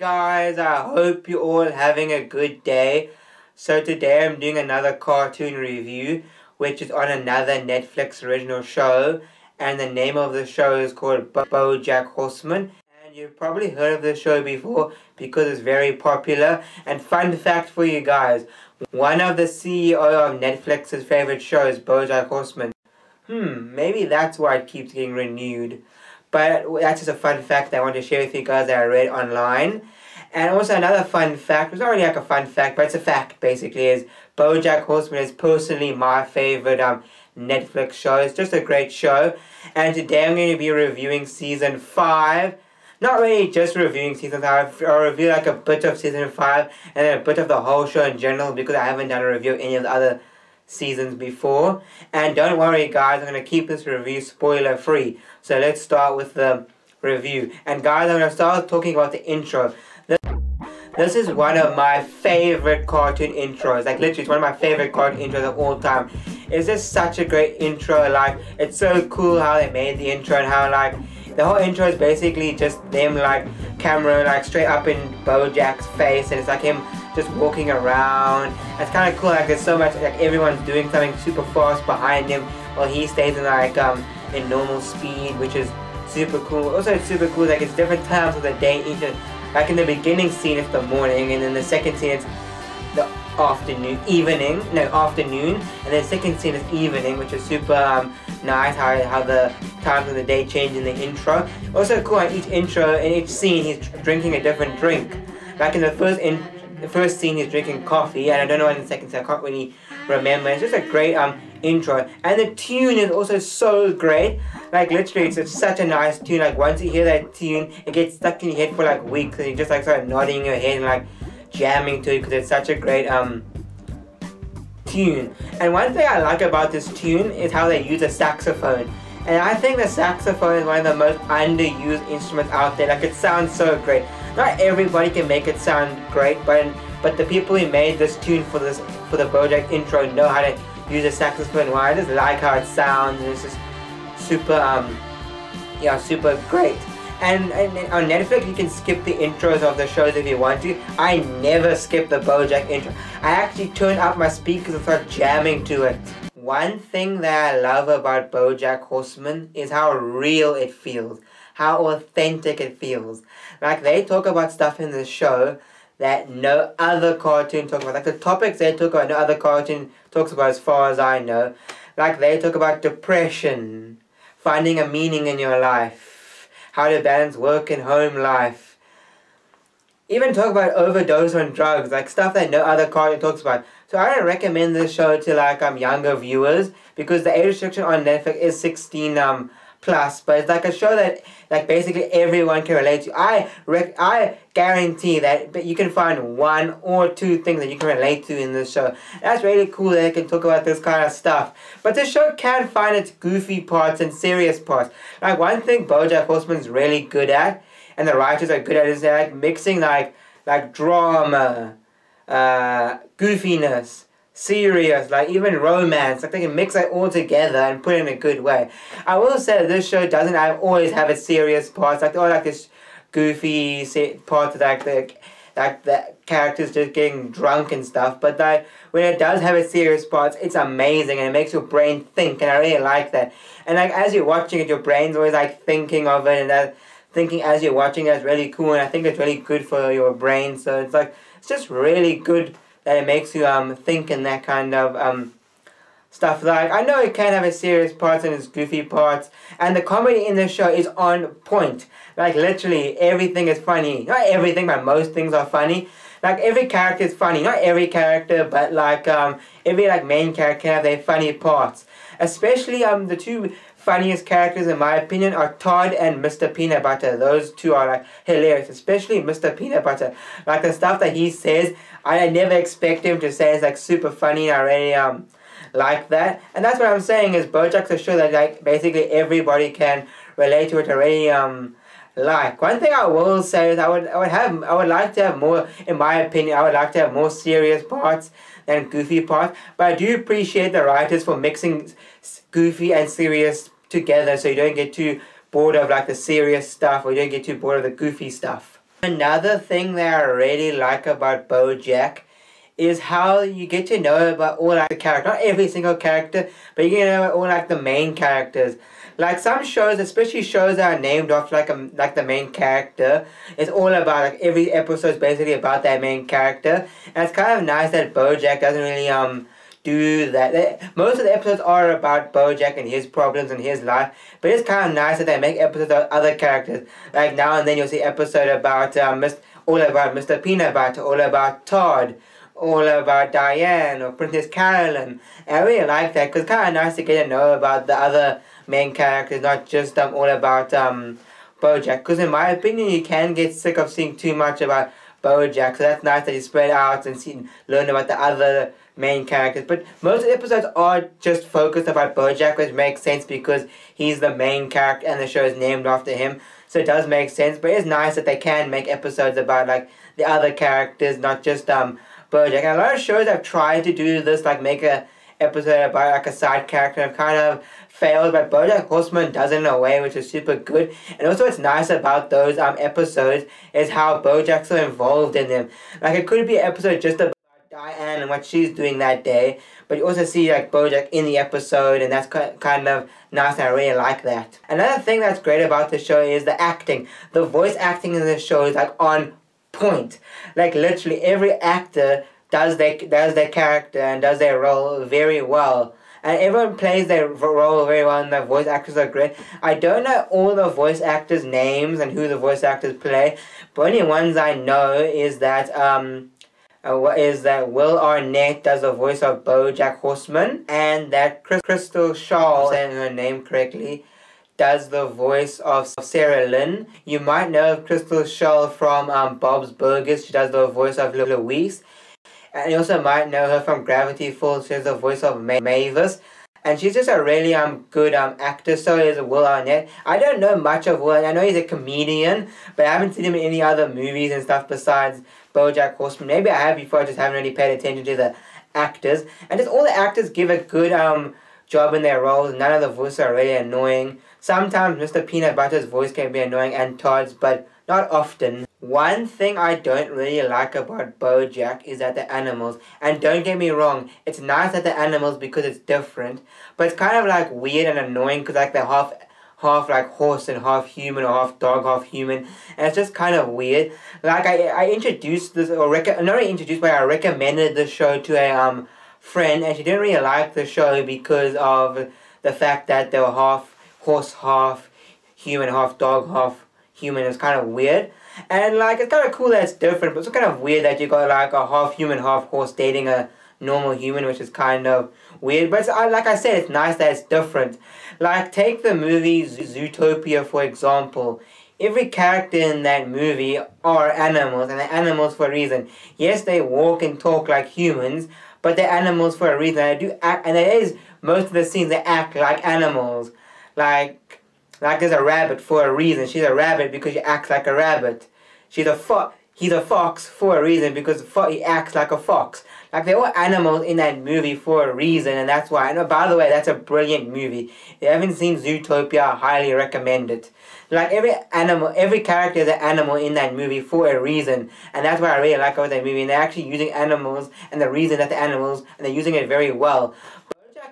guys, I hope you're all having a good day. So today I'm doing another cartoon review, which is on another Netflix original show, and the name of the show is called Bo- BoJack Horseman. And you've probably heard of the show before because it's very popular. And fun fact for you guys, one of the CEO of Netflix's favorite shows, BoJack Horseman. Hmm, maybe that's why it keeps getting renewed. But that's just a fun fact that I want to share with you guys that I read online. And also another fun fact, it's not really like a fun fact, but it's a fact basically, is BoJack Horseman is personally my favorite um Netflix show. It's just a great show. And today I'm going to be reviewing season 5. Not really just reviewing season 5, I'll review like a bit of season 5 and then a bit of the whole show in general because I haven't done a review of any of the other seasons before. And don't worry, guys, I'm going to keep this review spoiler free. So let's start with the review. And, guys, I'm going to start talking about the intro. This, this is one of my favorite cartoon intros. Like, literally, it's one of my favorite cartoon intros of all time. It's just such a great intro. Like, it's so cool how they made the intro and how, like, the whole intro is basically just them, like, camera, like, straight up in Bojack's face. And it's like him just walking around. It's kind of cool. Like there's so much like everyone's doing something super fast behind him, while he stays in like um in normal speed, which is super cool. Also, it's super cool. Like it's different times of the day. Each like in the beginning scene, it's the morning, and then the second scene, it's the afternoon, evening, no afternoon, and then second scene is evening, which is super um, nice. How how the times of the day change in the intro. Also cool. On each intro in each scene, he's drinking a different drink. Like in the first in the first scene he's drinking coffee, and I don't know in the second scene, I can't really remember. It's just a great um intro, and the tune is also so great. Like literally, it's, it's such a nice tune. Like once you hear that tune, it gets stuck in your head for like weeks, and you just like start nodding your head and like jamming to it because it's such a great um tune. And one thing I like about this tune is how they use a saxophone. And I think the saxophone is one of the most underused instruments out there. Like it sounds so great. Not everybody can make it sound great, but but the people who made this tune for this for the Bojack intro know how to use a saxophone. Well, I just like how it sounds. And it's just super um yeah super great. And, and on Netflix you can skip the intros of the shows if you want to. I never skip the Bojack intro. I actually turn up my speakers and start jamming to it. One thing that I love about Bojack Horseman is how real it feels, how authentic it feels. Like they talk about stuff in the show that no other cartoon talks about. Like the topics they talk about, no other cartoon talks about, as far as I know. Like they talk about depression, finding a meaning in your life, how to balance work and home life. Even talk about overdose on drugs, like stuff that no other cartoon talks about. So I don't recommend this show to like um younger viewers because the age restriction on Netflix is sixteen um plus, but it's like a show that like basically everyone can relate to. I rec- I guarantee that but you can find one or two things that you can relate to in this show. That's really cool that they can talk about this kind of stuff. But the show can find its goofy parts and serious parts. Like one thing BoJack Horseman's really good at, and the writers are good at, is like mixing like like drama, uh, goofiness serious, like even romance. Like they can mix it all together and put it in a good way. I will say this show doesn't always have its serious parts. Like all like this goofy part of like the like the characters just getting drunk and stuff. But like when it does have its serious parts, it's amazing and it makes your brain think. And I really like that. And like as you're watching it, your brain's always like thinking of it and that thinking as you're watching is really cool. And I think it's really good for your brain. So it's like it's just really good that it makes you um think in that kind of um stuff. Like I know it can have its serious parts and its goofy parts, and the comedy in the show is on point. Like literally everything is funny. Not everything, but most things are funny. Like every character is funny. Not every character, but like um every like main character can have their funny parts. Especially um the two funniest characters in my opinion are Todd and Mr. Peanut Butter. Those two are like hilarious, especially Mr. Peanut Butter. Like the stuff that he says, I never expect him to say it's like super funny. I really um like that, and that's what I'm saying is BoJack's a show that like basically everybody can relate to it. Really um like. One thing I will say is I would I would have I would like to have more in my opinion I would like to have more serious parts than goofy parts. But I do appreciate the writers for mixing goofy and serious together so you don't get too bored of like the serious stuff or you don't get too bored of the goofy stuff. Another thing that I really like about BoJack is how you get to know about all like the character, not every single character, but you get to know all like the main characters. Like some shows, especially shows that are named off like a, like the main character, it's all about like every episode is basically about that main character, and it's kind of nice that BoJack doesn't really um do that. Most of the episodes are about BoJack and his problems and his life, but it's kind of nice that they make episodes about other characters. Like now and then you'll see episode about um, Mr. all about Mr. Peanut Butter, all about Todd, all about Diane or Princess Carolyn. And I really like that because it's kind of nice to get to know about the other main characters, not just um, all about um, Bojack. Because in my opinion, you can get sick of seeing too much about Bojack. So that's nice that you spread out and see learn about the other main characters. But most of the episodes are just focused about Bojack, which makes sense because he's the main character and the show is named after him. So it does make sense. But it's nice that they can make episodes about like the other characters, not just um Bojack. And a lot of shows have tried to do this, like make a episode about like a side character and kind of failed, but BoJack Horseman does it in a way which is super good. And also, what's nice about those um episodes is how BoJack's so involved in them. Like it could be an episode just about And what she's doing that day, but you also see like BoJack in the episode, and that's kind of nice. And I really like that. Another thing that's great about the show is the acting. The voice acting in the show is like on point. Like literally every actor does their does their character and does their role very well. And everyone plays their role very well, and the voice actors are great. I don't know all the voice actors' names and who the voice actors play, but only ones I know is that um, uh, is that Will Arnett does the voice of BoJack Horseman, and that Crystal Shaw, saying her name correctly, does the voice of Sarah Lynn. You might know Crystal Shaw from um, Bob's Burgers. She does the voice of Louise. And you also might know her from Gravity Falls. She's the voice of Ma- Mavis. And she's just a really um good um actor. So is Will Arnett. I don't know much of Will. I know he's a comedian, but I haven't seen him in any other movies and stuff besides BoJack Horseman. Maybe I have before. I just haven't really paid attention to the actors. And just all the actors give a good um job in their roles. None of the voices are really annoying. Sometimes Mr. Peanut Butter's voice can be annoying and Todd's, but not often. One thing I don't really like about Bojack is that the animals, and don't get me wrong, it's nice that the animals because it's different, but it's kind of like weird and annoying because like they're half half like horse and half human or half dog, half human, and it's just kind of weird. Like I, I introduced this or rec- not really introduced, but I recommended the show to a um friend, and she didn't really like the show because of the fact that they were half horse, half human, half dog, half human. It's kind of weird. And like it's kind of cool that it's different, but it's kind of weird that you got like a half human, half horse dating a normal human, which is kind of weird. But uh, like I said, it's nice that it's different. Like take the movie Zootopia for example. Every character in that movie are animals, and they're animals for a reason. Yes, they walk and talk like humans, but they're animals for a reason. They do act, and it is most of the scenes they act like animals. Like, like there's a rabbit for a reason. She's a rabbit because she acts like a rabbit. She's a fox. He's a fox for a reason because he acts like a fox. Like they're all animals in that movie for a reason, and that's why. And oh, by the way, that's a brilliant movie. If you haven't seen Zootopia, I highly recommend it. Like every animal, every character is an animal in that movie for a reason, and that's what I really like about that movie. And they're actually using animals, and the reason that the animals, and they're using it very well.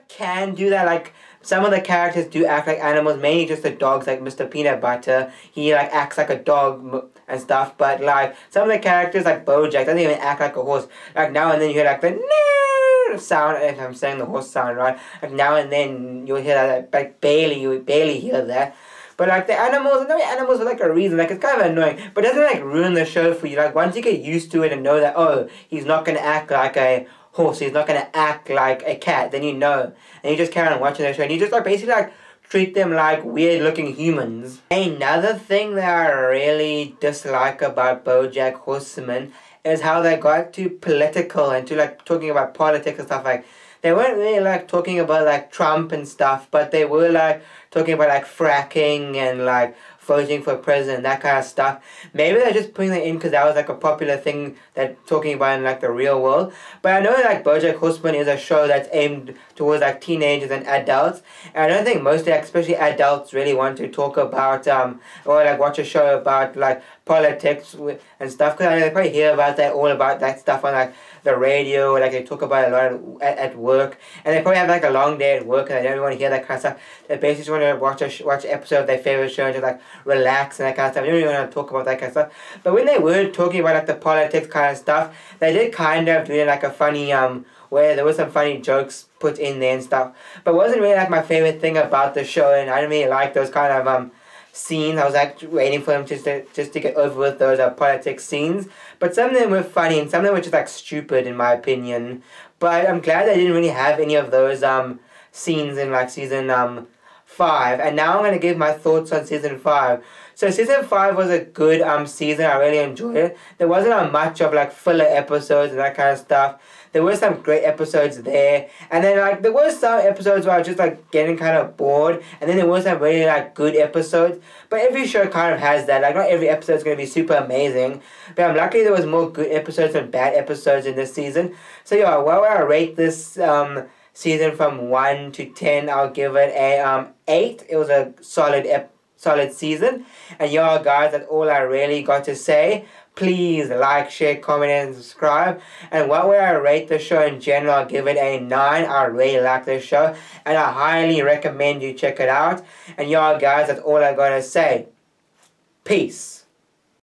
Can do that, like some of the characters do act like animals, mainly just the dogs, like Mr. Peanut Butter. He like acts like a dog and stuff, but like some of the characters, like Bojack, doesn't even act like a horse. Like now and then you hear like the sound, if I'm saying the horse sound right. Like now and then you'll hear that, like barely, you barely hear that. But like the animals, no the animals for like a reason. Like it's kind of annoying, but it doesn't like ruin the show for you. Like once you get used to it and know that oh, he's not gonna act like a horse, he's not gonna act like a cat, then you know. And you just carry on watching the show and you just like basically like treat them like weird looking humans. Another thing that I really dislike about Bojack Horseman is how they got too political and to like talking about politics and stuff like they weren't really like talking about like Trump and stuff, but they were like talking about like fracking and like voting for president, and that kind of stuff. Maybe they're just putting it in because that was like a popular thing that talking about in like the real world. But I know like BoJack Horseman is a show that's aimed towards like teenagers and adults, and I don't think mostly, especially adults, really want to talk about um or like watch a show about like politics and stuff because I probably hear about that all about that stuff on like the radio like they talk about a lot at, at work and they probably have like a long day at work and they don't want to hear that kind of stuff they basically want to watch a sh- watch an episode of their favorite show and just like relax and that kind of stuff they don't really want to talk about that kind of stuff but when they were talking about like the politics kind of stuff they did kind of do like a funny um where there was some funny jokes put in there and stuff but wasn't really like my favorite thing about the show and I didn't really like those kind of um scenes. I was like waiting for them just to just to get over with those uh, politics scenes. But some of them were funny and some of them were just like stupid in my opinion. But I'm glad they didn't really have any of those um scenes in like season um five. And now I'm gonna give my thoughts on season five. So season five was a good um season. I really enjoyed it. There wasn't a much of like filler episodes and that kind of stuff. There were some great episodes there, and then like there were some episodes where I was just like getting kind of bored, and then there was some really like good episodes. But every show kind of has that. Like not every episode is gonna be super amazing, but I'm lucky there was more good episodes than bad episodes in this season. So yeah, what would I rate this um season from one to ten? I'll give it a um eight. It was a solid ep- solid season, and y'all guys, that's all I really got to say please like, share, comment, and subscribe. And what would I rate the show in general? I'll give it a 9. I really like the show. And I highly recommend you check it out. And y'all guys, that's all I gotta say. Peace.